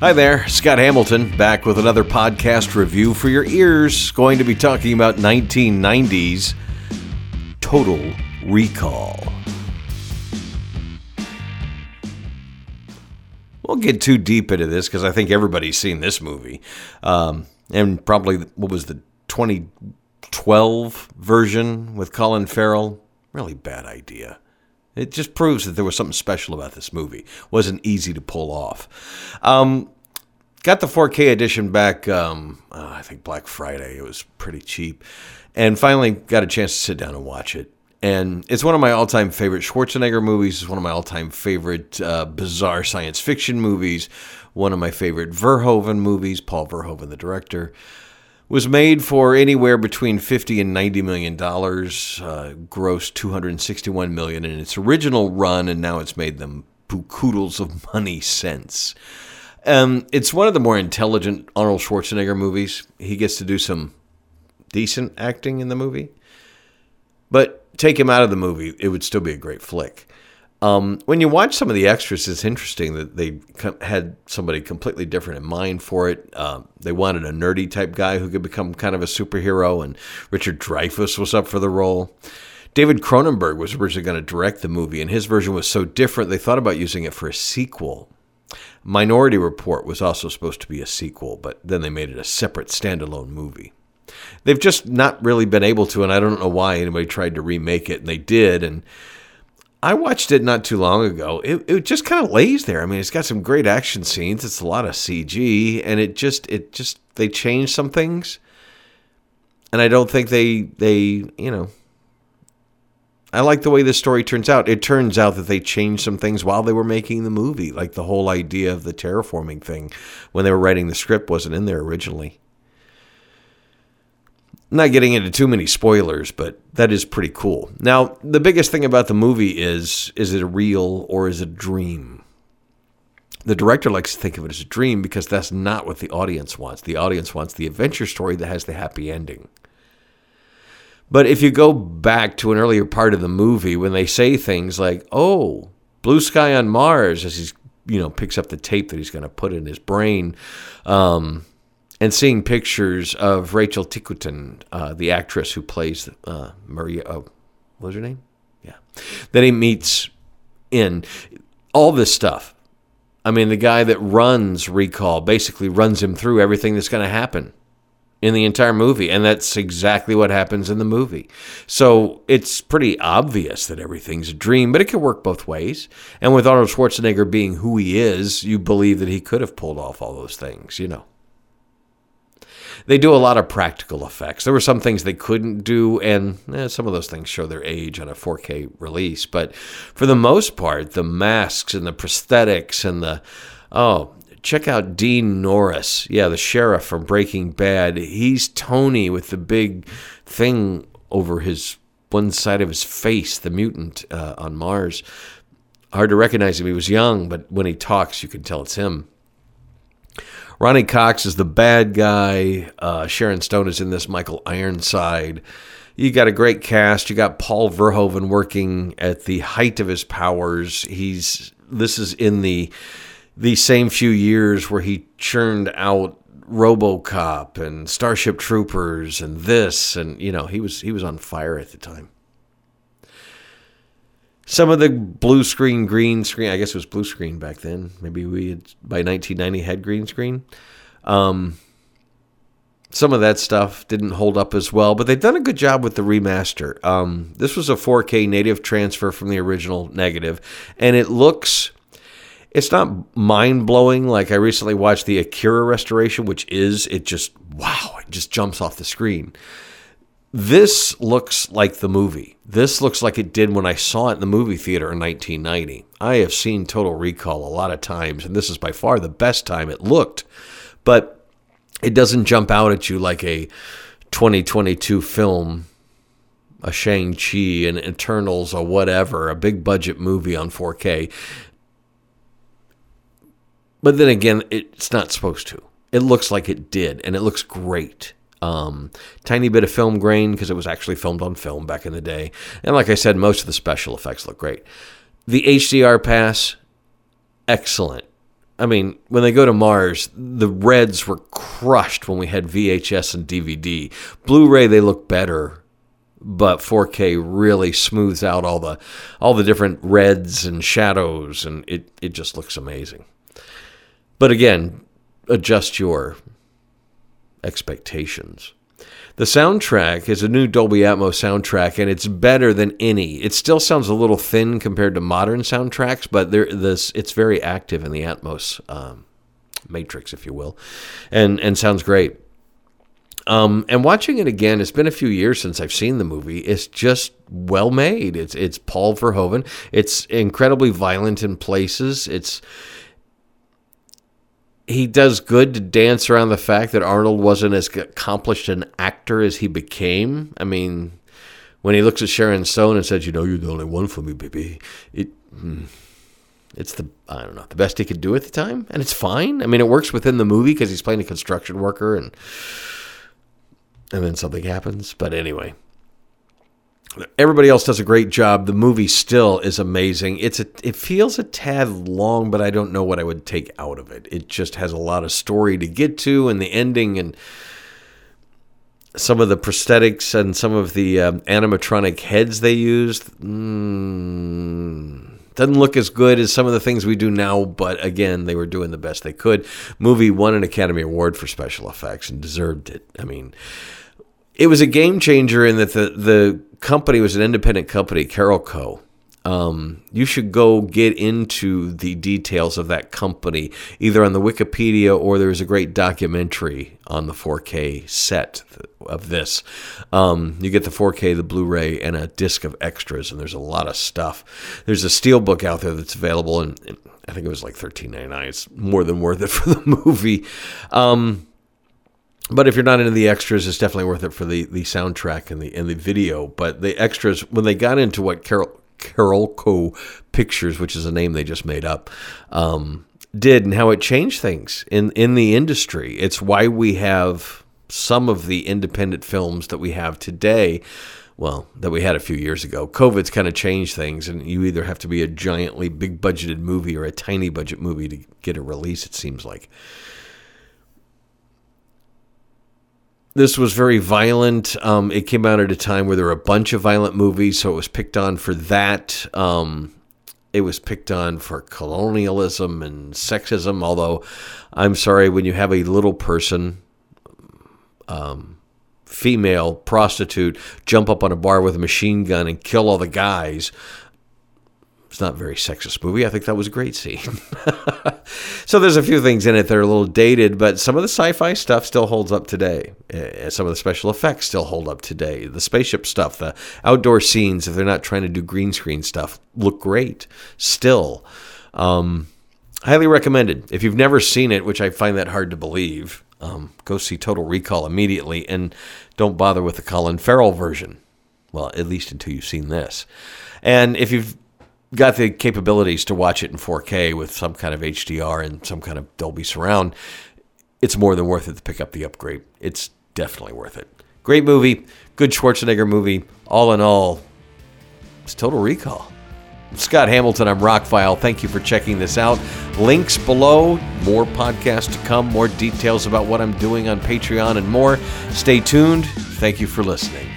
Hi there, Scott Hamilton, back with another podcast review for your ears. Going to be talking about 1990s Total Recall. Won't get too deep into this because I think everybody's seen this movie. Um, and probably, what was the 2012 version with Colin Farrell? Really bad idea. It just proves that there was something special about this movie. It wasn't easy to pull off. Um, got the 4K edition back, um, oh, I think Black Friday. It was pretty cheap. And finally got a chance to sit down and watch it. And it's one of my all time favorite Schwarzenegger movies. It's one of my all time favorite uh, bizarre science fiction movies. One of my favorite Verhoeven movies, Paul Verhoeven, the director was made for anywhere between 50 and 90 million dollars uh, grossed 261 million in its original run and now it's made them bukudos of money since. Um, it's one of the more intelligent arnold schwarzenegger movies. He gets to do some decent acting in the movie. But take him out of the movie it would still be a great flick um, when you watch some of the extras, it's interesting that they had somebody completely different in mind for it. Um, they wanted a nerdy type guy who could become kind of a superhero, and Richard Dreyfuss was up for the role. David Cronenberg was originally going to direct the movie, and his version was so different they thought about using it for a sequel. Minority Report was also supposed to be a sequel, but then they made it a separate standalone movie. They've just not really been able to, and I don't know why anybody tried to remake it, and they did, and I watched it not too long ago. It, it just kind of lays there. I mean, it's got some great action scenes. It's a lot of CG, and it just it just they changed some things, and I don't think they they you know. I like the way this story turns out. It turns out that they changed some things while they were making the movie, like the whole idea of the terraforming thing when they were writing the script wasn't in there originally not getting into too many spoilers, but that is pretty cool. Now, the biggest thing about the movie is is it a real or is it a dream? The director likes to think of it as a dream because that's not what the audience wants. The audience wants the adventure story that has the happy ending. But if you go back to an earlier part of the movie when they say things like, "Oh, blue sky on Mars," as he's you know picks up the tape that he's going to put in his brain, um, and seeing pictures of Rachel Ticotin, uh, the actress who plays uh, Maria, uh, what was her name? Yeah, that he meets in all this stuff. I mean, the guy that runs Recall basically runs him through everything that's going to happen in the entire movie, and that's exactly what happens in the movie. So it's pretty obvious that everything's a dream, but it could work both ways. And with Arnold Schwarzenegger being who he is, you believe that he could have pulled off all those things, you know they do a lot of practical effects. There were some things they couldn't do, and eh, some of those things show their age on a 4K release. But for the most part, the masks and the prosthetics and the oh, check out Dean Norris. Yeah, the sheriff from Breaking Bad. He's Tony with the big thing over his one side of his face, the mutant uh, on Mars. Hard to recognize him. He was young, but when he talks, you can tell it's him. Ronny Cox is the bad guy. Uh, Sharon Stone is in this. Michael Ironside. You got a great cast. You got Paul Verhoeven working at the height of his powers. He's this is in the the same few years where he churned out RoboCop and Starship Troopers and this and you know he was he was on fire at the time some of the blue screen, green screen. I guess it was blue screen back then. Maybe we had, by 1990 had green screen. Um, some of that stuff didn't hold up as well, but they've done a good job with the remaster. Um, this was a 4K native transfer from the original negative, and it looks. It's not mind blowing like I recently watched the Akira restoration, which is it just wow, it just jumps off the screen. This looks like the movie. This looks like it did when I saw it in the movie theater in 1990. I have seen Total Recall a lot of times, and this is by far the best time it looked. But it doesn't jump out at you like a 2022 film, a Shang-Chi, an Eternals, or whatever, a big budget movie on 4K. But then again, it's not supposed to. It looks like it did, and it looks great. Um, tiny bit of film grain because it was actually filmed on film back in the day. And like I said, most of the special effects look great. The HDR pass, excellent. I mean, when they go to Mars, the reds were crushed when we had VHS and DVD. Blu-ray, they look better, but 4K really smooths out all the all the different reds and shadows, and it it just looks amazing. But again, adjust your expectations. The soundtrack is a new Dolby Atmos soundtrack, and it's better than any. It still sounds a little thin compared to modern soundtracks, but there, this it's very active in the Atmos um, matrix, if you will, and and sounds great. Um, and watching it again, it's been a few years since I've seen the movie. It's just well made. It's it's Paul Verhoeven. It's incredibly violent in places. It's he does good to dance around the fact that Arnold wasn't as accomplished an actor as he became. I mean, when he looks at Sharon Stone and says, "You know, you're the only one for me, baby," it. Hmm, it's the I don't know the best he could do at the time, and it's fine. I mean, it works within the movie because he's playing a construction worker, and and then something happens. But anyway, Everybody else does a great job. The movie still is amazing. It's a it feels a tad long, but I don't know what I would take out of it. It just has a lot of story to get to, and the ending and some of the prosthetics and some of the um, animatronic heads they used mm, doesn't look as good as some of the things we do now. But again, they were doing the best they could. Movie won an Academy Award for special effects and deserved it. I mean, it was a game changer in that the the company was an independent company, Carolco. Um, you should go get into the details of that company either on the Wikipedia or there's a great documentary on the 4K set of this. Um, you get the 4K, the Blu-ray, and a disc of extras, and there's a lot of stuff. There's a steelbook out there that's available, and, and I think it was like $13.99. It's more than worth it for the movie. Um, but if you're not into the extras, it's definitely worth it for the, the soundtrack and the and the video. But the extras, when they got into what Carol Carolco Pictures, which is a name they just made up, um, did and how it changed things in in the industry. It's why we have some of the independent films that we have today. Well, that we had a few years ago. COVID's kind of changed things, and you either have to be a giantly big budgeted movie or a tiny budget movie to get a release. It seems like. This was very violent. Um, it came out at a time where there were a bunch of violent movies, so it was picked on for that. Um, it was picked on for colonialism and sexism. Although, I'm sorry, when you have a little person, um, female prostitute, jump up on a bar with a machine gun and kill all the guys, it's not a very sexist movie. I think that was a great scene. so there's a few things in it that are a little dated, but some of the sci-fi stuff still holds up today. Uh, some of the special effects still hold up today. The spaceship stuff, the outdoor scenes, if they're not trying to do green screen stuff, look great still. Um, highly recommended. If you've never seen it, which I find that hard to believe, um, go see Total Recall immediately, and don't bother with the Colin Farrell version. Well, at least until you've seen this. And if you've got the capabilities to watch it in 4K with some kind of HDR and some kind of Dolby surround, it's more than worth it to pick up the upgrade. It's definitely worth it. Great movie, good Schwarzenegger movie. All in all, it's Total Recall. Scott Hamilton, I'm Rockfile. Thank you for checking this out. Links below, more podcasts to come, more details about what I'm doing on Patreon and more. Stay tuned. Thank you for listening.